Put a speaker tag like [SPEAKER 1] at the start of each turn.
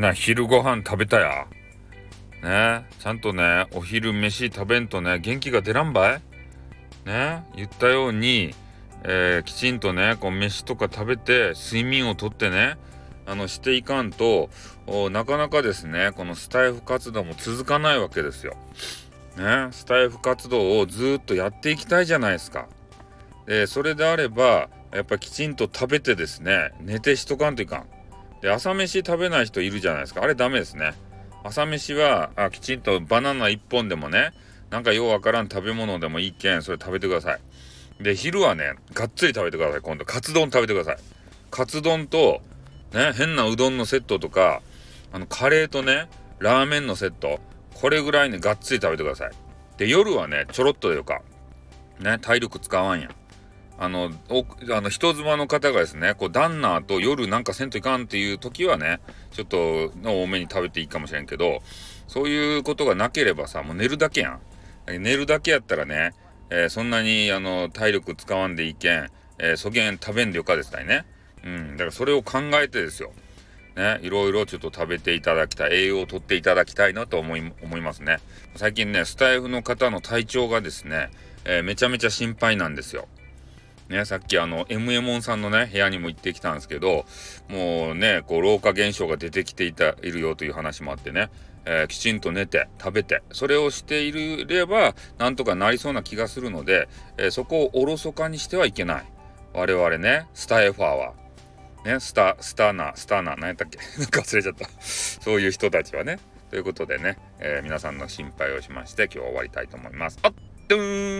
[SPEAKER 1] な昼ご飯食べたやねちゃんとねお昼飯食べんとね元気が出らんばいね言ったように、えー、きちんとねこう飯とか食べて睡眠をとってねあのしていかんとなかなかですねこのスタイフ活動も続かないわけですよ。ねスタイフ活動をずっとやっていきたいじゃないですか。でそれであればやっぱきちんと食べてですね寝てしとかんといかん。で朝飯食べない人いるじゃないですかあれダメですね。朝飯はあきちんとバナナ1本でもねなんかようわからん食べ物でもいいけんそれ食べてください。で昼はねがっつり食べてください今度カツ丼食べてください。カツ丼とね、変なうどんのセットとか、あの、カレーとね、ラーメンのセット、これぐらいね、がっつり食べてください。で、夜はね、ちょろっとでよか。ね、体力使わんやん。あの、あの人妻の方がですね、こう、旦那と夜なんかせんといかんっていう時はね、ちょっと多めに食べていいかもしれんけど、そういうことがなければさ、もう寝るだけやん。寝るだけやったらね、えー、そんなにあの体力使わんでいけん、えー、そげん食べんでよかですたいね。うん、だからそれを考えてですよ。ね、いろいろちょっと食べていただきたい、栄養をとっていただきたいなと思い、思いますね。最近ね、スタイフの方の体調がですね、えー、めちゃめちゃ心配なんですよ。ね、さっきあの、m m ンさんのね、部屋にも行ってきたんですけど、もうね、こう、老化現象が出てきていた、いるよという話もあってね、えー、きちんと寝て、食べて、それをしていれば、なんとかなりそうな気がするので、えー、そこをおろそかにしてはいけない。我々ね、スタイファーは。ね、スタ、スターナ、スターナ、何やったっけ？なんか忘れちゃった。そういう人たちはね。ということでね、えー、皆さんの心配をしまして、今日は終わりたいと思います。あっ、ドゥーン